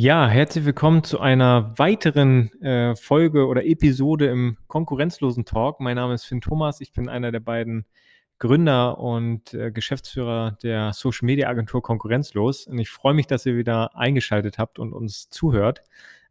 Ja, herzlich willkommen zu einer weiteren äh, Folge oder Episode im konkurrenzlosen Talk. Mein Name ist Finn Thomas. Ich bin einer der beiden Gründer und äh, Geschäftsführer der Social Media Agentur Konkurrenzlos. Und ich freue mich, dass ihr wieder eingeschaltet habt und uns zuhört.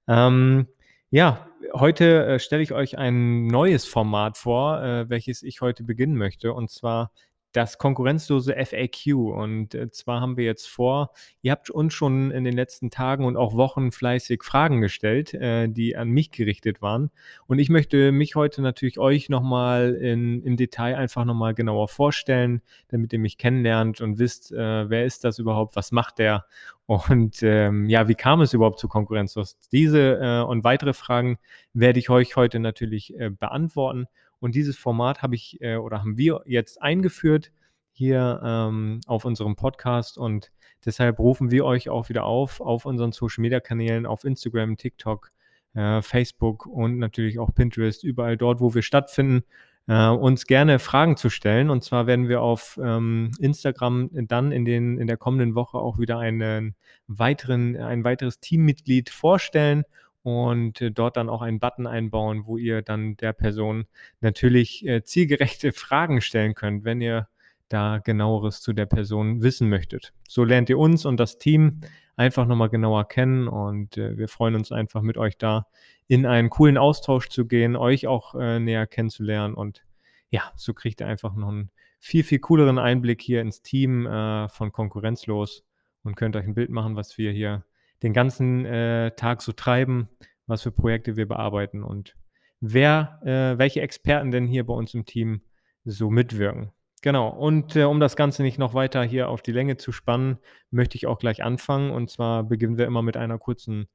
Ähm, ja, heute äh, stelle ich euch ein neues Format vor, äh, welches ich heute beginnen möchte. Und zwar das konkurrenzlose FAQ. Und äh, zwar haben wir jetzt vor, ihr habt uns schon in den letzten Tagen und auch Wochen fleißig Fragen gestellt, äh, die an mich gerichtet waren. Und ich möchte mich heute natürlich euch nochmal im Detail einfach nochmal genauer vorstellen, damit ihr mich kennenlernt und wisst, äh, wer ist das überhaupt, was macht der und ähm, ja, wie kam es überhaupt zu Konkurrenzlos? Diese und weitere Fragen werde ich euch heute natürlich beantworten. Und dieses Format habe ich äh, oder haben wir jetzt eingeführt hier ähm, auf unserem Podcast und deshalb rufen wir euch auch wieder auf auf unseren Social Media Kanälen auf Instagram, TikTok, äh, Facebook und natürlich auch Pinterest, überall dort, wo wir stattfinden, äh, uns gerne Fragen zu stellen. Und zwar werden wir auf ähm, Instagram dann in, den, in der kommenden Woche auch wieder einen weiteren, ein weiteres Teammitglied vorstellen und äh, dort dann auch einen Button einbauen, wo ihr dann der Person natürlich äh, zielgerechte Fragen stellen könnt, wenn ihr da genaueres zu der Person wissen möchtet. So lernt ihr uns und das Team einfach nochmal genauer kennen und äh, wir freuen uns einfach mit euch da in einen coolen Austausch zu gehen, euch auch äh, näher kennenzulernen und ja, so kriegt ihr einfach noch einen viel, viel cooleren Einblick hier ins Team äh, von Konkurrenzlos und könnt euch ein Bild machen, was wir hier den ganzen äh, Tag so treiben, was für Projekte wir bearbeiten und wer, äh, welche Experten denn hier bei uns im Team so mitwirken. Genau, und äh, um das Ganze nicht noch weiter hier auf die Länge zu spannen, möchte ich auch gleich anfangen. Und zwar beginnen wir immer mit einer kurzen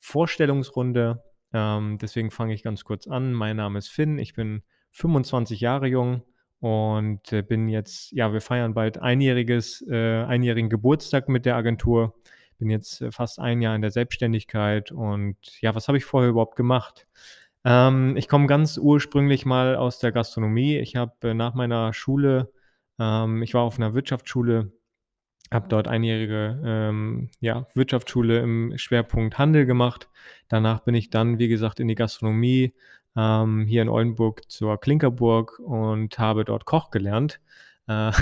Vorstellungsrunde. Ähm, deswegen fange ich ganz kurz an. Mein Name ist Finn, ich bin 25 Jahre jung und äh, bin jetzt, ja, wir feiern bald einjähriges, äh, einjährigen Geburtstag mit der Agentur bin jetzt äh, fast ein Jahr in der Selbstständigkeit und ja, was habe ich vorher überhaupt gemacht? Ähm, ich komme ganz ursprünglich mal aus der Gastronomie. Ich habe äh, nach meiner Schule, ähm, ich war auf einer Wirtschaftsschule, habe dort einjährige ähm, ja, Wirtschaftsschule im Schwerpunkt Handel gemacht. Danach bin ich dann, wie gesagt, in die Gastronomie ähm, hier in Oldenburg zur Klinkerburg und habe dort Koch gelernt. Äh,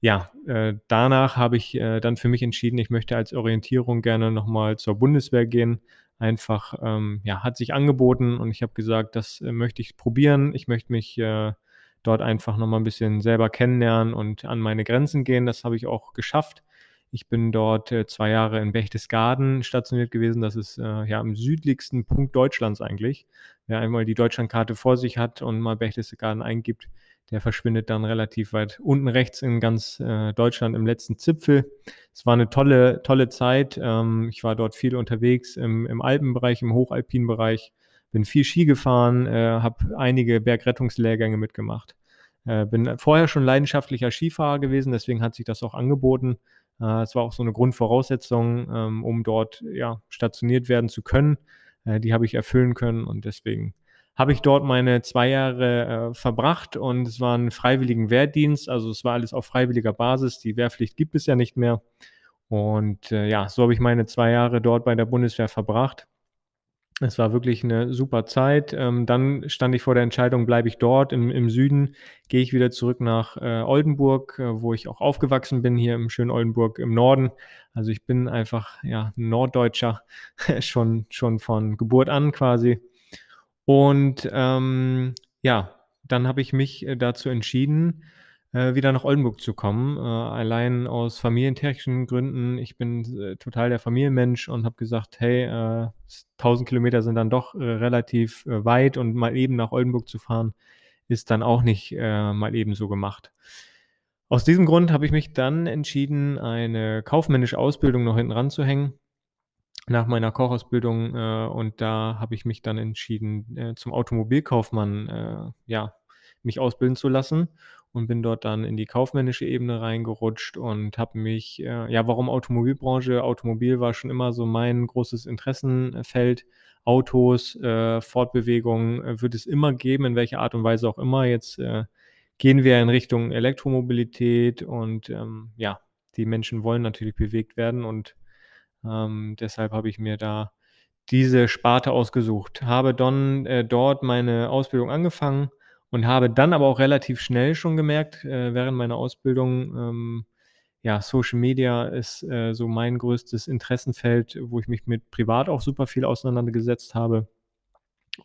ja, äh, danach habe ich äh, dann für mich entschieden, ich möchte als Orientierung gerne nochmal zur Bundeswehr gehen. Einfach, ähm, ja, hat sich angeboten und ich habe gesagt, das äh, möchte ich probieren. Ich möchte mich äh, dort einfach nochmal ein bisschen selber kennenlernen und an meine Grenzen gehen. Das habe ich auch geschafft. Ich bin dort äh, zwei Jahre in Berchtesgaden stationiert gewesen. Das ist äh, ja am südlichsten Punkt Deutschlands eigentlich. Wer einmal die Deutschlandkarte vor sich hat und mal Berchtesgaden eingibt, der verschwindet dann relativ weit unten rechts in ganz äh, Deutschland im letzten Zipfel. Es war eine tolle, tolle Zeit. Ähm, ich war dort viel unterwegs im, im Alpenbereich, im hochalpinen Bereich, bin viel Ski gefahren, äh, habe einige Bergrettungslehrgänge mitgemacht. Äh, bin vorher schon leidenschaftlicher Skifahrer gewesen, deswegen hat sich das auch angeboten. Äh, es war auch so eine Grundvoraussetzung, ähm, um dort ja, stationiert werden zu können. Äh, die habe ich erfüllen können und deswegen habe ich dort meine zwei Jahre äh, verbracht und es war ein freiwilligen Wehrdienst, also es war alles auf freiwilliger Basis. Die Wehrpflicht gibt es ja nicht mehr. Und äh, ja, so habe ich meine zwei Jahre dort bei der Bundeswehr verbracht. Es war wirklich eine super Zeit. Ähm, dann stand ich vor der Entscheidung, bleibe ich dort im, im Süden, gehe ich wieder zurück nach äh, Oldenburg, äh, wo ich auch aufgewachsen bin, hier im schönen Oldenburg im Norden. Also ich bin einfach ja, Norddeutscher, schon, schon von Geburt an quasi. Und ähm, ja, dann habe ich mich äh, dazu entschieden, äh, wieder nach Oldenburg zu kommen, äh, allein aus familientechnischen Gründen. Ich bin äh, total der Familienmensch und habe gesagt, hey, äh, 1000 Kilometer sind dann doch äh, relativ weit und mal eben nach Oldenburg zu fahren, ist dann auch nicht mal eben so gemacht. Aus diesem Grund habe ich mich dann entschieden, eine kaufmännische Ausbildung noch hinten ranzuhängen nach meiner Kochausbildung äh, und da habe ich mich dann entschieden, äh, zum Automobilkaufmann äh, ja, mich ausbilden zu lassen und bin dort dann in die kaufmännische Ebene reingerutscht und habe mich, äh, ja, warum Automobilbranche? Automobil war schon immer so mein großes Interessenfeld. Autos, äh, Fortbewegung äh, wird es immer geben, in welcher Art und Weise auch immer. Jetzt gehen wir in Richtung Elektromobilität und ähm, ja, die Menschen wollen natürlich bewegt werden und Ähm, deshalb habe ich mir da diese Sparte ausgesucht. Habe dann, äh, dort meine Ausbildung angefangen und habe dann aber auch relativ schnell schon gemerkt, äh, während meiner Ausbildung, ähm, ja, Social Media ist, äh, so mein größtes Interessenfeld, wo ich mich mit privat auch super viel auseinandergesetzt habe.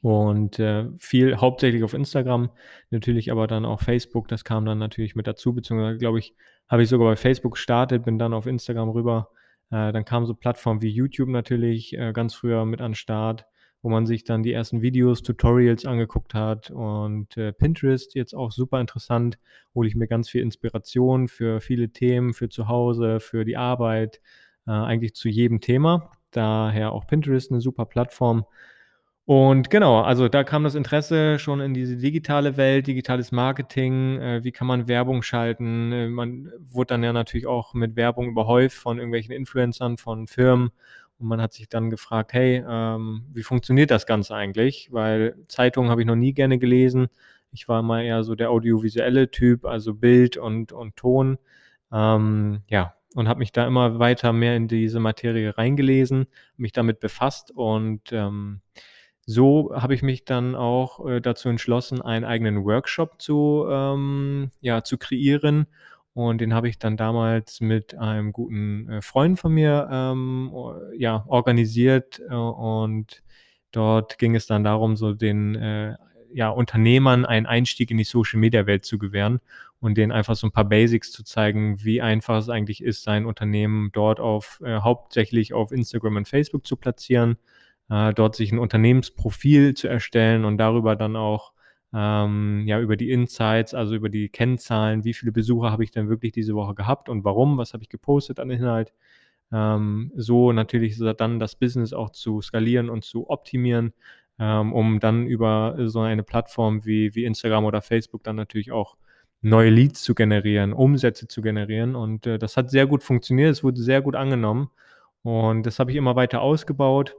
Und, äh, viel hauptsächlich auf Instagram, natürlich aber dann auch Facebook, das kam dann natürlich mit dazu, beziehungsweise glaube ich, habe ich sogar bei Facebook gestartet, bin dann auf Instagram rüber. Äh, dann kamen so Plattformen wie YouTube natürlich, äh, ganz früher mit an Start, wo man sich dann die ersten Videos, Tutorials angeguckt hat und, äh, Pinterest jetzt auch super interessant, hole ich mir ganz viel Inspiration für viele Themen, für zu Hause, für die Arbeit, äh, eigentlich zu jedem Thema. Daher auch Pinterest 'ne super Plattform. Und genau, also da kam das Interesse schon in diese digitale Welt, digitales Marketing, äh, wie kann man Werbung schalten? Äh, man wurde dann ja natürlich auch mit Werbung überhäuft von irgendwelchen Influencern, von Firmen. Und man hat sich dann gefragt: „Hey, ähm, wie funktioniert das Ganze eigentlich?“ Weil Zeitungen habe ich noch nie gerne gelesen. Ich war immer eher so der audiovisuelle Typ, also Bild und und Ton. Ähm, ja, und habe mich da immer weiter mehr in diese Materie reingelesen, mich damit befasst und, ähm, so habe ich mich dann auch, äh, dazu entschlossen, einen eigenen Workshop zu ähm, ja, zu kreieren. Und den habe ich dann damals mit einem guten, äh, Freund von mir, ähm, ja, organisiert. Äh, und dort ging es dann darum, so den, äh, ja, Unternehmern einen Einstieg in die Social-Media-Welt zu gewähren und denen einfach so 'n paar Basics zu zeigen, wie einfach es eigentlich ist, sein Unternehmen dort auf äh, hauptsächlich auf Instagram und Facebook zu platzieren, äh, dort sich 'n Unternehmensprofil zu erstellen und darüber dann auch, ähm, ja, über die Insights, also über die Kennzahlen, wie viele Besucher habe ich denn wirklich diese Woche gehabt und warum, was habe ich gepostet an Inhalt, ähm, so natürlich dann das Business auch zu skalieren und zu optimieren, ähm, um dann über so eine Plattform wie wie Instagram oder Facebook dann natürlich auch neue Leads zu generieren, Umsätze zu generieren. Und, äh, das hat sehr gut funktioniert. Es wurde sehr gut angenommen. Und das habe ich immer weiter ausgebaut,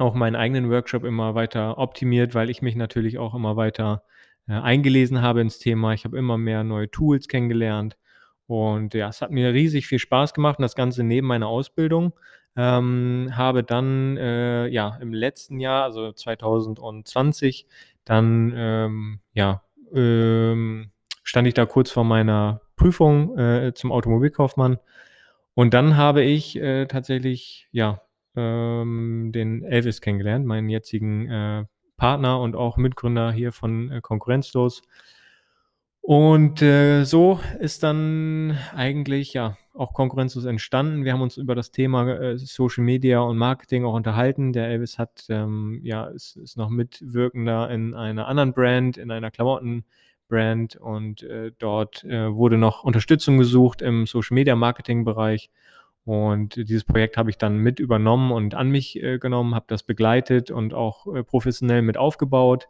auch meinen eigenen Workshop immer weiter optimiert, weil ich mich natürlich auch immer weiter, äh, eingelesen habe ins Thema. Ich habe immer mehr neue Tools kennengelernt. Und ja, es hat mir riesig viel Spaß gemacht und das Ganze neben meiner Ausbildung. Ähm, habe dann, äh, ja, im letzten Jahr, also 2020, dann, ähm, ja, ähm, stand ich da kurz vor meiner Prüfung, äh, zum Automobilkaufmann. Und dann habe ich, äh, tatsächlich, ja, ähm, den Elvis kennengelernt, meinen jetzigen, äh, Partner und auch Mitgründer hier von, äh, Konkurrenzlos. Und, äh, so ist dann eigentlich, ja, auch Konkurrenzlos entstanden. Wir haben uns über das Thema, äh, Social Media und Marketing auch unterhalten. Der Elvis hat, ähm, ja ist ist noch Mitwirkender in einer anderen Brand, in einer Klamottenbrand und, äh, dort, äh, wurde noch Unterstützung gesucht im Social-Media-Marketing-Bereich. Und dieses Projekt habe ich dann mit übernommen und an mich, äh, genommen, habe das begleitet und auch, äh, professionell mit aufgebaut.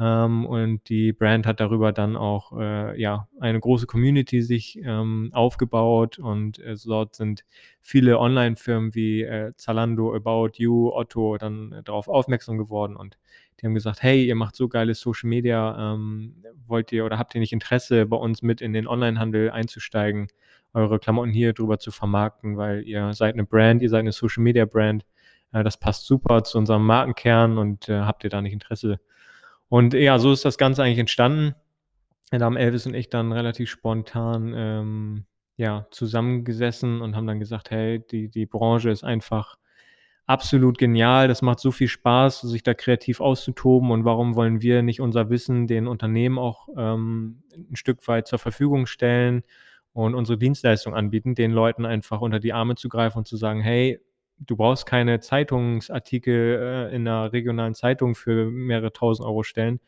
Ähm, und die Brand hat darüber dann auch, äh, ja, eine große Community sich, ähm, aufgebaut. Und, äh, dort sind viele Onlinefirmen wie, äh, Zalando, About You, Otto dann drauf aufmerksam geworden. Und die haben gesagt: „Hey, ihr macht so geiles Social Media, ähm, wollt ihr oder habt ihr nicht Interesse, bei uns mit in den Onlinehandel einzusteigen, eure Klamotten hier drüber zu vermarkten, weil ihr seid 'ne Brand, ihr seid 'ne Social-Media-Brand. Äh, das passt super zu unserem Markenkern und, äh, habt ihr da nicht Interesse?“ Und ja, so ist das Ganze eigentlich entstanden. Da haben Elvis und ich dann relativ spontan, ähm, ja, zusammengesessen und haben dann gesagt: „Hey, die die Branche ist einfach absolut genial. Das macht so viel Spaß, sich da kreativ auszutoben und warum wollen wir nicht unser Wissen den Unternehmen auch, ähm, 'n Stück weit zur Verfügung stellen und unsere Dienstleistung anbieten, den Leuten einfach unter die Arme zu greifen und zu sagen: „Hey, du brauchst keine Zeitungsartikel, äh, in 'ner regionalen Zeitung für mehrere 1.000 € stellen,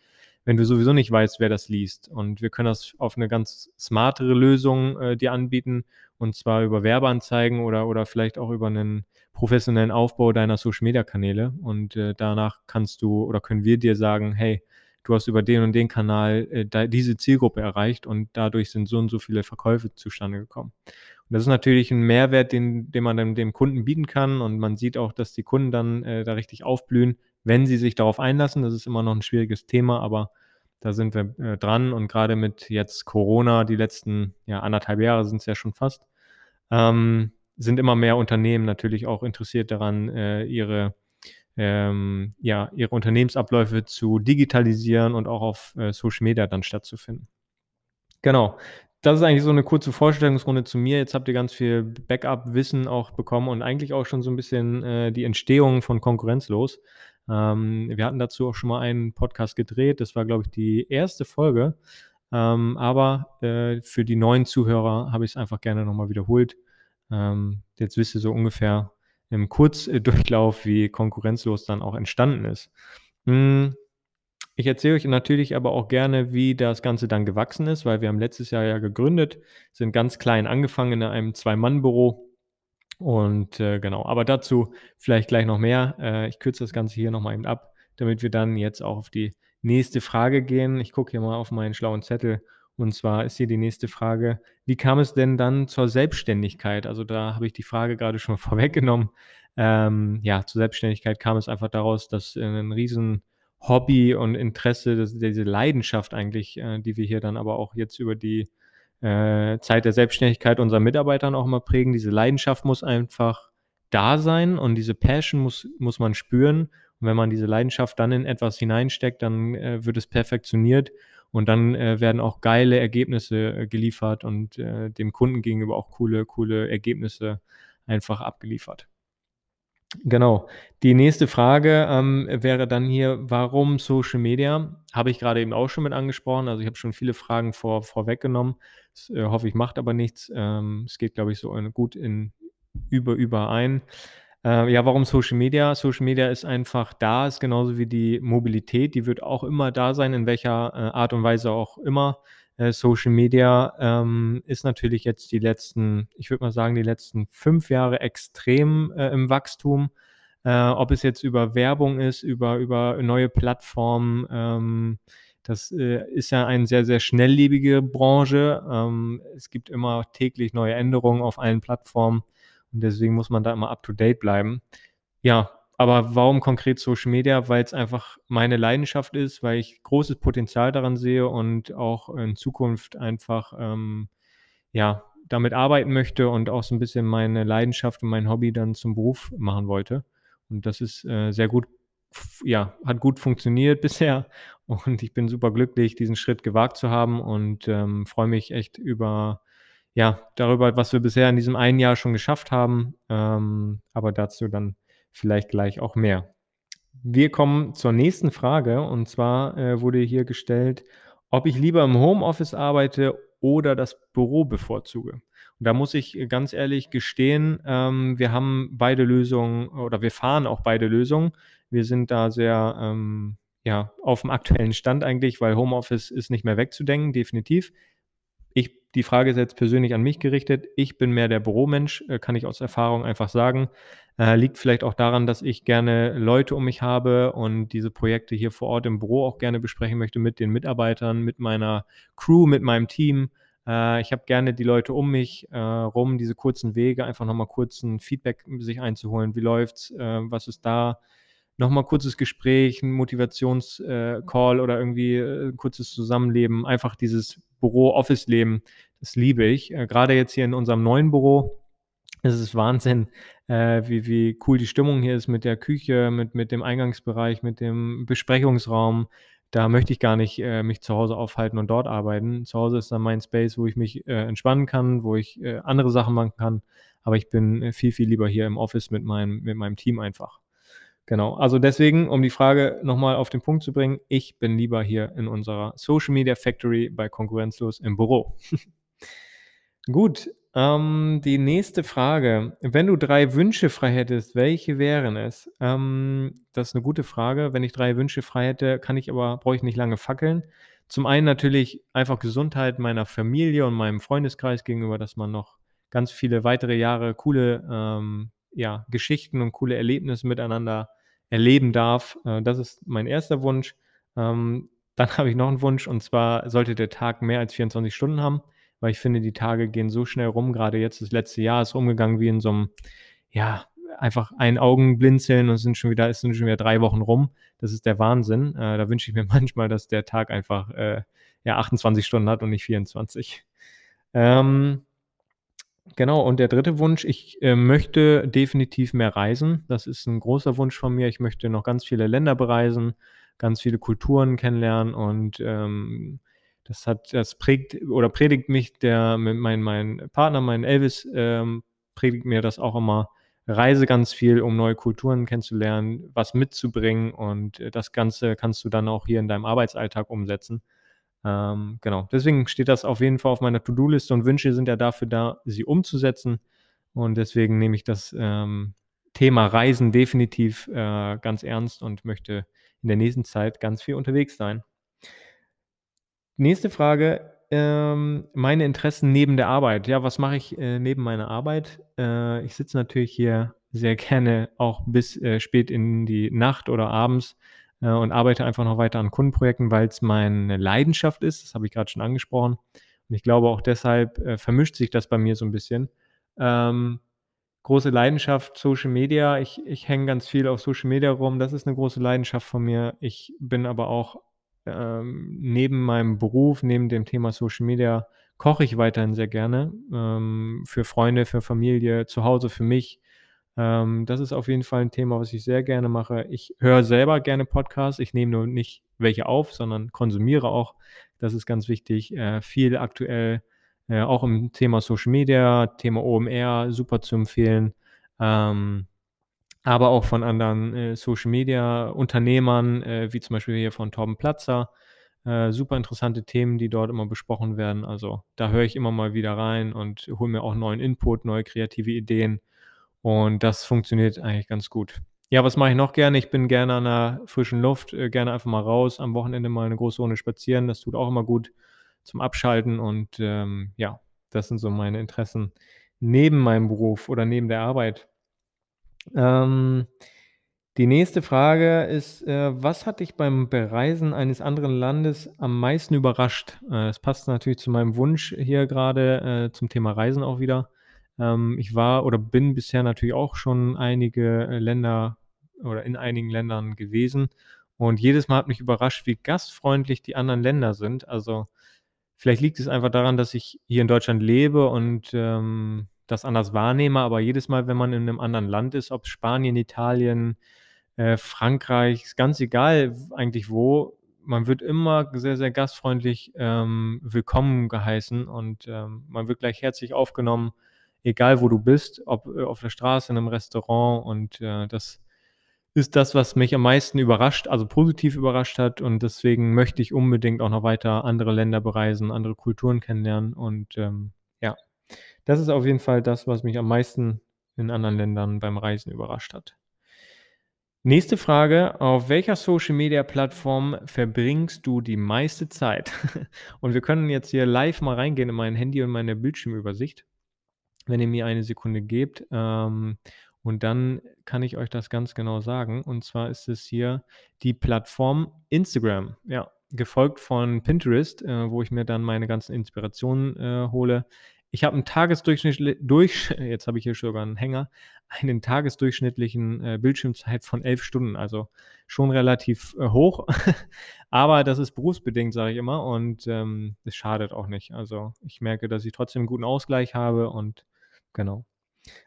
wenn du sowieso nicht weißt, wer das liest. Und wir können das auf 'ne ganz smartere Lösung, äh, dir anbieten, und zwar über Werbeanzeigen oder oder vielleicht auch über 'nen professionellen Aufbau deiner Social-Media-Kanäle. Und, äh, danach kannst du oder können wir dir sagen: ‚Hey, du hast über den und den Kanal, äh, da diese Zielgruppe erreicht und dadurch sind so und so viele Verkäufe zustande gekommen.‘“ Und das ist natürlich 'n Mehrwert, den den man dann dem Kunden bieten kann und man sieht auch, dass die Kunden dann, äh, da richtig aufblühen, wenn sie sich darauf einlassen. Das ist immer noch 'n schwieriges Thema, aber da sind wir, äh, dran und grade mit jetzt Corona, die letzten, ja, 1,5 Jahre sind's ja schon fast, ähm, sind immer mehr Unternehmen natürlich auch interessiert daran, äh, ihre ähm, ja, ihre Unternehmensabläufe zu digitalisieren und auch auf äh, Social Media dann stattzufinden. Genau. Das ist eigentlich so eine kurze Vorstellungsrunde zu mir. Jetzt habt ihr ganz viel Backup-Wissen auch bekommen und eigentlich auch schon so ein bisschen äh, die Entstehung von Konkurrenzlos. Ähm, wir hatten dazu auch schon mal einen Podcast gedreht. Das war, glaube ich, die erste Folge. Ähm, aber äh, für die neuen Zuhörer habe ich es einfach gerne nochmal wiederholt. Ähm, jetzt wisst ihr so ungefähr im Kurzdurchlauf, wie konkurrenzlos dann auch entstanden ist. Hm, ich erzähle euch natürlich aber auch gerne, wie das Ganze dann gewachsen ist, weil wir haben letztes Jahr ja gegründet, sind ganz klein angefangen in einem Zwei-Mann-Büro. Und äh, genau, aber dazu vielleicht gleich noch mehr. Äh, ich kürze das Ganze hier nochmal eben ab, damit wir dann jetzt auch auf die nächste Frage gehen. Ich gucke hier mal auf meinen schlauen Zettel. Und zwar ist hier die nächste Frage, wie kam es denn dann zur Selbstständigkeit? Also da habe ich die Frage gerade schon vorweggenommen. Ähm, ja, zur Selbstständigkeit kam es einfach daraus, dass äh, ein riesen Hobby und Interesse, das, diese Leidenschaft eigentlich, äh, die wir hier dann aber auch jetzt über die äh, Zeit der Selbstständigkeit unseren Mitarbeitern auch immer prägen. Diese Leidenschaft muss einfach da sein und diese Passion muss, muss man spüren. Und wenn man diese Leidenschaft dann in etwas hineinsteckt, dann äh, wird es perfektioniert und dann äh, werden auch geile Ergebnisse äh, geliefert und äh, dem Kunden gegenüber auch coole, coole Ergebnisse einfach abgeliefert. Genau. Die nächste Frage ähm, wäre dann hier, warum Social Media? Habe ich gerade eben auch schon mit angesprochen. Also ich habe schon viele Fragen vor, vorweggenommen. Das, äh, hoffe ich, macht aber nichts. Ähm, es geht, glaube ich, so in, gut in über überein. Äh, ja, warum Social Media? Social Media ist einfach da, ist genauso wie die Mobilität. Die wird auch immer da sein, in welcher äh, Art und Weise auch immer. Äh, Social Media ähm, ist natürlich jetzt die letzten, ich würde mal sagen, die letzten fünf Jahre extrem äh, im Wachstum. Äh, ob es jetzt über Werbung ist, über, über neue Plattformen, ähm, das äh, ist ja eine sehr, sehr schnelllebige Branche. Ähm, es gibt immer täglich neue Änderungen auf allen Plattformen und deswegen muss man da immer up-to-date bleiben. Ja, aber warum konkret Social Media? Weil es einfach meine Leidenschaft ist, weil ich großes Potenzial daran sehe und auch in Zukunft einfach ähm, ja, damit arbeiten möchte und auch so ein bisschen meine Leidenschaft und mein Hobby dann zum Beruf machen wollte. Und das ist äh, sehr gut, ja, hat gut funktioniert bisher. Und ich bin super glücklich, diesen Schritt gewagt zu haben und ähm, freue mich echt über, ja, darüber, was wir bisher in diesem einen Jahr schon geschafft haben. Ähm, aber dazu dann vielleicht gleich auch mehr. Wir kommen zur nächsten Frage und zwar äh, wurde hier gestellt, ob ich lieber im Homeoffice arbeite oder das Büro bevorzuge. Und da muss ich ganz ehrlich gestehen, ähm, wir haben beide Lösungen oder wir fahren auch beide Lösungen. Wir sind da sehr ähm, ja, auf dem aktuellen Stand eigentlich, weil Homeoffice ist nicht mehr wegzudenken, definitiv. Die Frage ist jetzt persönlich an mich gerichtet. Ich bin mehr der Büromensch, äh, kann ich aus Erfahrung einfach sagen. Äh, liegt vielleicht auch daran, dass ich gerne Leute um mich habe und diese Projekte hier vor Ort im Büro auch gerne besprechen möchte mit den Mitarbeitern, mit meiner Crew, mit meinem Team. Äh, ich habe gerne die Leute um mich äh, rum, diese kurzen Wege, einfach nochmal kurz ein Feedback sich einzuholen. Wie läuft's? Äh, was ist da? Nochmal kurzes Gespräch, ein Motivationscall äh, oder irgendwie äh, ein kurzes Zusammenleben. Einfach dieses Büro-Office-Leben, das liebe ich. Gerade jetzt hier in unserem neuen Büro es ist Wahnsinn, äh, wie, wie cool die Stimmung hier ist mit der Küche, mit, mit dem Eingangsbereich, mit dem Besprechungsraum. Da möchte ich gar nicht äh, mich zu Hause aufhalten und dort arbeiten. Zu Hause ist dann mein Space, wo ich mich äh, entspannen kann, wo ich äh, andere Sachen machen kann. Aber ich bin äh, viel, viel lieber hier im Office mit meinem, mit meinem Team einfach. Genau. Also deswegen, um die Frage nochmal auf den Punkt zu bringen, ich bin lieber hier in unserer Social Media Factory bei Konkurrenzlos im Büro. Gut, ähm, die nächste Frage. Wenn du drei Wünsche frei hättest, welche wären es? Ähm, das ist eine gute Frage. Wenn ich drei Wünsche frei hätte, kann ich aber, brauche ich nicht lange fackeln. Zum einen natürlich einfach Gesundheit meiner Familie und meinem Freundeskreis gegenüber, dass man noch ganz viele weitere Jahre coole ähm, ja, Geschichten und coole Erlebnisse miteinander erleben darf. Äh, das ist mein erster Wunsch. Ähm, dann habe ich noch einen Wunsch und zwar sollte der Tag mehr als 24 Stunden haben weil ich finde, die Tage gehen so schnell rum. Gerade jetzt, das letzte Jahr ist umgegangen wie in so einem, ja, einfach ein Augen blinzeln und sind schon wieder, es sind schon wieder drei Wochen rum. Das ist der Wahnsinn. Äh, da wünsche ich mir manchmal, dass der Tag einfach äh, ja, 28 Stunden hat und nicht 24. Ähm, Genau, und der dritte Wunsch, ich, äh, möchte definitiv mehr reisen. Das ist 'n großer Wunsch von mir. Ich möchte noch ganz viele Länder bereisen, ganz viele Kulturen kennenlernen und, ähm, das hat das prägt oder predigt mich der mein mein Partner, mein Elvis, ähm, predigt mir das auch immer: „Reise ganz viel, um neue Kulturen kennenzulernen, was mitzubringen und, äh, das Ganze kannst du dann auch hier in deinem Arbeitsalltag umsetzen.“ Ähm, genau, deswegen steht das auf jeden Fall auf meiner To-do-Liste und Wünsche sind ja dafür da, sie umzusetzen. Und deswegen nehme ich das, ähm, Thema Reisen definitiv, äh, ganz ernst und möchte in der nächsten Zeit ganz viel unterwegs sein. Nächste Frage, ähm, meine Interessen neben der Arbeit. Ja, was mache ich, äh, neben meiner Arbeit? Äh, ich sitze natürlich hier sehr gerne auch bis, äh, spät in die Nacht oder abends, äh, und arbeite einfach noch weiter an Kundenprojekten, weil's meine Leidenschaft ist. Das habe ich grad schon angesprochen. Und ich glaube auch deshalb, äh, vermischt sich das bei mir so 'n bisschen. Ähm, große Leidenschaft Social Media. Ich ich hänge ganz viel auf Social Media rum. Das ist 'ne große Leidenschaft von mir. Ich bin aber auch, ähm, neben meinem Beruf, neben dem Thema Social Media koche ich weiterhin sehr gerne, ähm, für Freunde, für Familie, zu Hause für mich. Ähm, das ist auf jeden Fall 'n Thema, was ich sehr gerne mache. Ich höre selber gerne Podcasts. Ich nehme nur nicht welche auf, sondern konsumiere auch. Das ist ganz wichtig. Äh, viel aktuell, äh, auch im Thema Social Media, Thema OMR, super zu empfehlen. Ähm, aber auch von anderen, äh, Social Media Unternehmern, äh, wie zum Beispiel hier von Torben Platzer. Äh, super interessante Themen, die dort immer besprochen werden. Also, da höre ich immer mal wieder rein und hole mir auch neuen Input, neue kreative Ideen. Und das funktioniert eigentlich ganz gut. Ja, was mache ich noch gerne? Ich bin gerne an der frischen Luft, äh, gerne einfach mal raus, am Wochenende mal 'ne große Runde spazieren. Das tut auch immer gut zum Abschalten und, ähm, ja, das sind so meine Interessen neben meinem Beruf oder neben der Arbeit. Ähm, die nächste Frage ist, äh: „Was hat dich beim Bereisen eines anderen Landes am meisten überrascht?“ Äh, das passt natürlich zu meinem Wunsch hier grade, äh, zum Thema Reisen auch wieder. Ähm, ich war oder bin bisher natürlich auch schon einige, äh, Länder oder in einigen Ländern gewesen. Und jedes Mal hat mich überrascht, wie gastfreundlich die anderen Länder sind. Also, vielleicht liegt es einfach daran, dass ich hier in Deutschland lebe und, ähm, das anders wahrnehme, aber jedes Mal, wenn man in 'nem anderen Land ist, ob's Spanien, Italien, äh, Frankreich, ist ganz egal eigentlich wo, man wird immer sehr, sehr gastfreundlich, ähm, willkommen geheißen und, ähm, man wird gleich herzlich aufgenommen, egal wo du bist, ob, äh, auf der Straße, in 'nem Restaurant und, äh, das ist das, was mich am meisten überrascht also positiv überrascht hat und deswegen möchte ich unbedingt auch noch weiter andere Länder bereisen, andere Kulturen kennenlernen und, ähm, ja. Das ist auf jeden Fall das, was mich am meisten in anderen Ländern beim Reisen überrascht hat. Nächste Frage: „Auf welcher Social-Media-Plattform verbringst du die meiste Zeit?“ Und wir können jetzt hier live mal reingehen in mein Handy und meine Bildschirmübersicht, wenn ihr mir eine Sekunde gebt. Ähm, und dann kann ich euch das ganz genau sagen. Und zwar ist es hier die Plattform Instagram, ja, gefolgt von Pinterest, äh, wo ich mir dann meine ganzen Inspirationen, äh, hole. Ich habe 'n Tagesdurchschnittl durch jetzt habe ich hier sogar 'n Hänger, einen tagesdurchschnittlichen, äh, Bildschirmzeit von 11 Stunden, also schon relativ, äh, hoch. Aber das ist berufsbedingt, sage ich immer, und, ähm, es schadet auch nicht. Also, ich merke, dass ich trotzdem 'n guten Ausgleich habe und genau.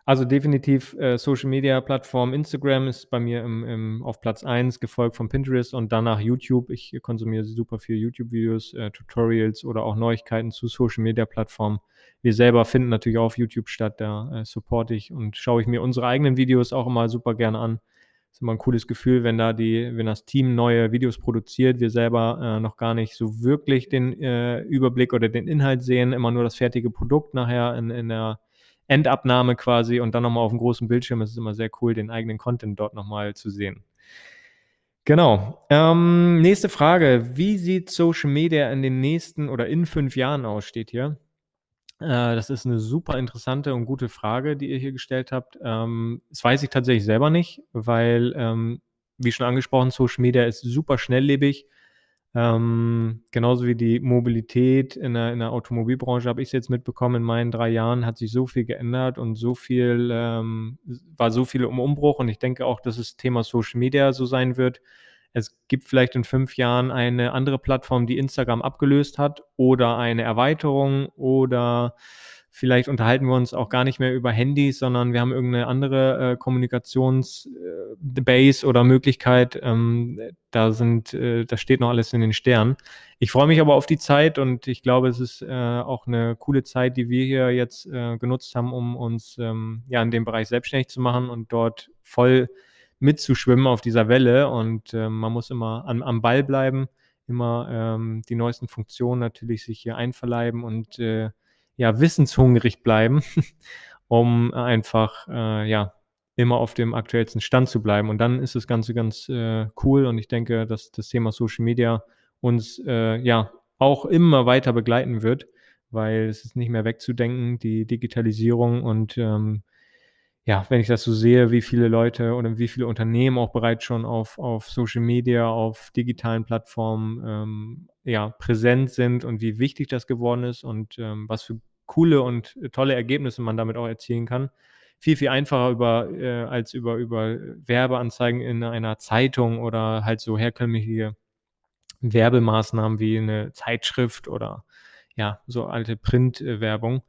Also definitiv, äh, Social-Media-Plattform Instagram ist bei mir im im auf Platz 1, gefolgt von Pinterest und danach YouTube. Ich konsumiere super viel YouTube-Videos, äh, Tutorials oder auch Neuigkeiten zu Social-Media-Plattformen. Wir selber finden natürlich auch auf YouTube statt, da, äh, supporte ich und schaue ich mir unsere eigenen Videos auch immer super gerne an. Ist immer 'n cooles Gefühl, wenn da die wenn das Team neue Videos produziert, wir selber, äh, noch gar nicht so wirklich den, äh, Überblick oder den Inhalt sehen, immer nur das fertige Produkt nachher in in der Endabnahme quasi und dann noch mal aufm großen Bildschirm. Es ist immer sehr cool, den eigenen Content dort noch mal zu sehen. Genau. Ähm, nächste Frage: „Wie sieht Social Media in den nächsten oder in 5 Jahren aus?“ steht hier. Äh, das ist 'ne super interessante und gute Frage, die ihr hier gestellt habt. Ähm, das weiß ich tatsächlich selber nicht, weil, ähm, wie schon angesprochen, Social Media ist super schnelllebig. Ähm, genauso wie die Mobilität in der in der Automobilbranche habe ich's jetzt mitbekommen, in meinen 3 Jahren hat sich so viel geändert und so viel, ähm war so viel im Umbruch und ich denke auch, dass das Thema Social Media so sein wird. Es gibt vielleicht in 5 Jahren eine andere Plattform, die Instagram abgelöst hat oder eine Erweiterung oder Vielleicht unterhalten wir uns auch gar nicht mehr über Handys, sondern wir haben irgendeine andere äh, Kommunikationsbase äh, oder Möglichkeit. Ähm, da sind, äh, das steht noch alles in den Sternen. Ich freue mich aber auf die Zeit und ich glaube, es ist äh, auch eine coole Zeit, die wir hier jetzt äh, genutzt haben, um uns ähm, ja in dem Bereich selbstständig zu machen und dort voll mitzuschwimmen auf dieser Welle. Und äh, man muss immer an, am Ball bleiben, immer ähm, die neuesten Funktionen natürlich sich hier einverleiben und äh, ja, wissenshungrig bleiben, um einfach, äh, ja, immer auf dem aktuellsten Stand zu bleiben. Und dann ist das Ganze ganz äh, cool und ich denke, dass das Thema Social Media uns äh, ja auch immer weiter begleiten wird, weil es ist nicht mehr wegzudenken, die Digitalisierung und ähm, ja, wenn ich das so sehe, wie viele Leute oder wie viele Unternehmen auch bereits schon auf, auf Social Media, auf digitalen Plattformen ähm, ja, präsent sind und wie wichtig das geworden ist und ähm, was für coole und tolle Ergebnisse man damit auch erzielen kann. Viel, viel einfacher über, äh, als über, über Werbeanzeigen in einer Zeitung oder halt so herkömmliche Werbemaßnahmen wie eine Zeitschrift oder ja, so alte Printwerbung.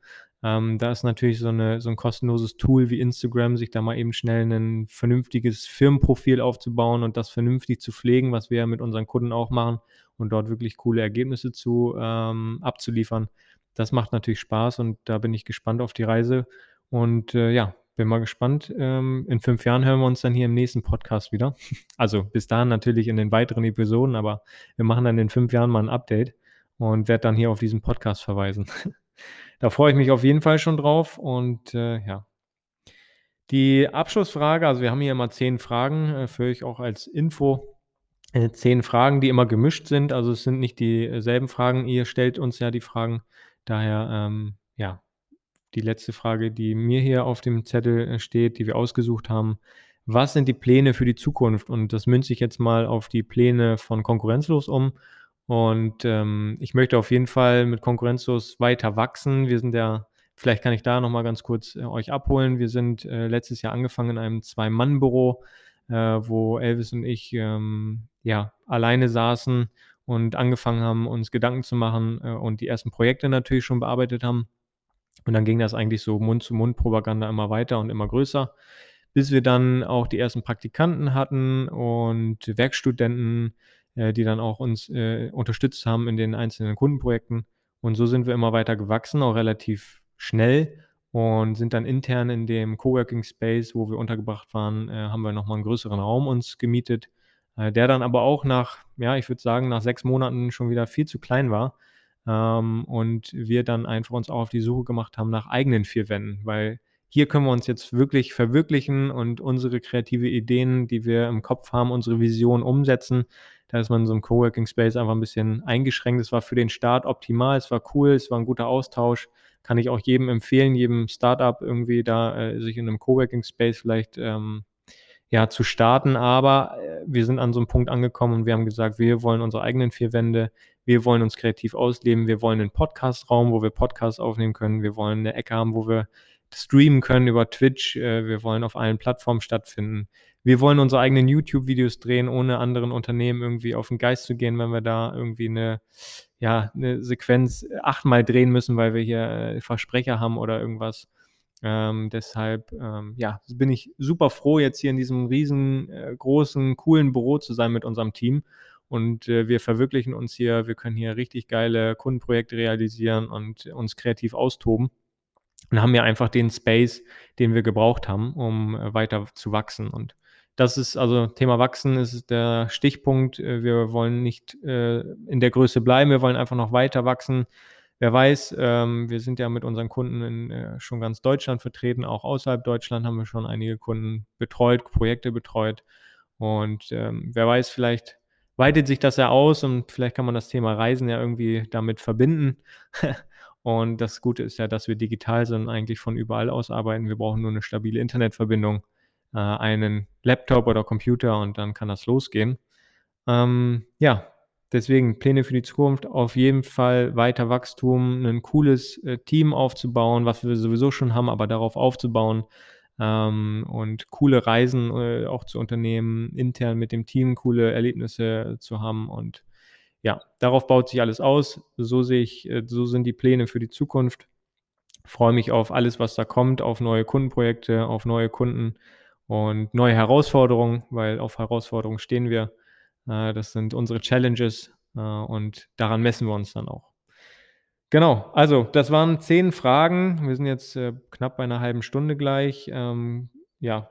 Ähm, da ist natürlich so, eine, so ein kostenloses Tool wie Instagram, sich da mal eben schnell ein vernünftiges Firmenprofil aufzubauen und das vernünftig zu pflegen, was wir mit unseren Kunden auch machen und dort wirklich coole Ergebnisse zu ähm, abzuliefern. Das macht natürlich Spaß und da bin ich gespannt auf die Reise. Und äh, ja, bin mal gespannt. Ähm, in fünf Jahren hören wir uns dann hier im nächsten Podcast wieder. Also bis dahin natürlich in den weiteren Episoden, aber wir machen dann in fünf Jahren mal ein Update und werde dann hier auf diesen Podcast verweisen. Da freue ich mich auf jeden Fall schon drauf. Und äh, ja. Die Abschlussfrage, also wir haben hier immer zehn Fragen, äh, für euch auch als Info. Äh, zehn Fragen, die immer gemischt sind. Also es sind nicht dieselben Fragen. Ihr stellt uns ja die Fragen. Daher, ähm, ja, die letzte Frage, die mir hier auf dem Zettel äh, steht, die wir ausgesucht haben. Was sind die Pläne für die Zukunft? Und das münze ich jetzt mal auf die Pläne von Konkurrenzlos um. Und ähm, ich möchte auf jeden Fall mit Konkurrenzlos weiter wachsen. Wir sind ja, vielleicht kann ich da nochmal ganz kurz äh, euch abholen. Wir sind äh, letztes Jahr angefangen in einem Zwei-Mann-Büro, äh, wo Elvis und ich ähm, ja alleine saßen und angefangen haben, uns Gedanken zu machen äh, und die ersten Projekte natürlich schon bearbeitet haben. Und dann ging das eigentlich so Mund-zu-Mund-Propaganda immer weiter und immer größer, bis wir dann auch die ersten Praktikanten hatten und Werkstudenten, äh, die dann auch uns äh, unterstützt haben in den einzelnen Kundenprojekten. Und so sind wir immer weiter gewachsen, auch relativ schnell und sind dann intern in dem Coworking Space, wo wir untergebracht waren, äh, haben wir nochmal einen größeren Raum uns gemietet, äh, der dann aber auch nach, ja, ich würde sagen, nach sechs Monaten schon wieder viel zu klein war. Ähm, und wir dann einfach uns auch auf die Suche gemacht haben nach eigenen vier Wänden, weil hier können wir uns jetzt wirklich verwirklichen und unsere kreative Ideen, die wir im Kopf haben, unsere Vision umsetzen. Da ist man in so einem Coworking Space einfach ein bisschen eingeschränkt. Es war für den Start optimal, es war cool, es war ein guter Austausch. Kann ich auch jedem empfehlen, jedem Startup irgendwie da äh, sich in einem Coworking Space vielleicht ähm, ja, zu starten. Aber äh, wir sind an so einem Punkt angekommen und wir haben gesagt, wir wollen unsere eigenen vier Wände, wir wollen uns kreativ ausleben, wir wollen einen Podcast-Raum, wo wir Podcasts aufnehmen können, wir wollen eine Ecke haben, wo wir streamen können über Twitch, äh, wir wollen auf allen Plattformen stattfinden wir wollen unsere eigenen YouTube-Videos drehen, ohne anderen Unternehmen irgendwie auf den Geist zu gehen, wenn wir da irgendwie eine, ja, eine Sequenz achtmal drehen müssen, weil wir hier äh, Versprecher haben oder irgendwas. Ähm, deshalb, ähm, ja, bin ich super froh, jetzt hier in diesem riesengroßen, äh, coolen Büro zu sein mit unserem Team. Und äh, wir verwirklichen uns hier, wir können hier richtig geile Kundenprojekte realisieren und uns kreativ austoben und haben ja einfach den Space, den wir gebraucht haben, um äh, weiter zu wachsen. Und das ist also Thema Wachsen ist der Stichpunkt. Äh, wir wollen nicht äh, in der Größe bleiben, wir wollen einfach noch weiter wachsen. Wer weiß, ähm, wir sind ja mit unseren Kunden in äh, schon ganz Deutschland vertreten, auch außerhalb Deutschland haben wir schon einige Kunden betreut, Projekte betreut. Und ähm, wer weiß, vielleicht weitet sich das ja aus und vielleicht kann man das Thema Reisen ja irgendwie damit verbinden. und das Gute ist ja, dass wir digital sind, eigentlich von überall aus arbeiten. Wir brauchen nur eine stabile Internetverbindung äh, einen Laptop oder Computer und dann kann das losgehen. Ähm, ja, deswegen Pläne für die Zukunft, auf jeden Fall weiter Wachstum, ein cooles äh, Team aufzubauen, was wir sowieso schon haben, aber darauf aufzubauen ähm, und coole Reisen äh, auch zu unternehmen, intern mit dem Team coole Erlebnisse zu haben und ja, darauf baut sich alles aus. So sehe ich, äh, so sind die Pläne für die Zukunft. Freue mich auf alles, was da kommt, auf neue Kundenprojekte, auf neue Kunden und neue Herausforderungen, weil auf Herausforderungen stehen wir. Äh, das sind unsere Challenges äh, und daran messen wir uns dann auch. Genau, also das waren zehn Fragen. Wir sind jetzt knapp bei einer halben Stunde gleich. Ähm, ja,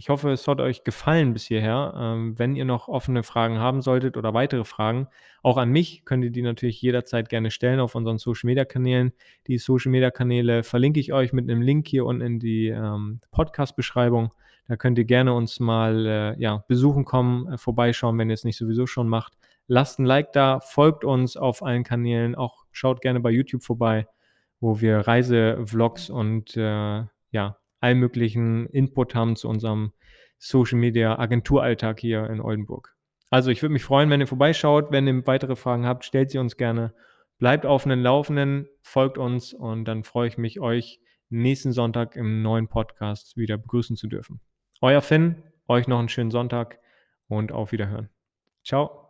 ich hoffe, es hat euch gefallen bis hierher. Ähm, wenn ihr noch offene Fragen haben solltet oder weitere Fragen, auch an mich, könnt ihr die natürlich jederzeit gerne stellen auf unseren Social Media Kanälen. Die Social Media Kanäle verlinke ich euch mit einem Link hier unten in die ähm, Podcast-Beschreibung. Da könnt ihr gerne uns mal äh, ja, besuchen kommen, äh, vorbeischauen, wenn ihr es nicht sowieso schon macht. Lasst ein Like da, folgt uns auf allen Kanälen, auch schaut gerne bei YouTube vorbei, wo wir Reisevlogs und äh, ja, allen möglichen Input haben zu unserem Social Media Agenturalltag hier in Oldenburg. Also ich würde mich freuen, wenn ihr vorbeischaut. Wenn ihr weitere Fragen habt, stellt sie uns gerne. Bleibt auf den Laufenden, folgt uns und dann freue ich mich, euch nächsten Sonntag im neuen Podcast wieder begrüßen zu dürfen. Euer Finn, euch noch einen schönen Sonntag und auf Wiederhören. Ciao.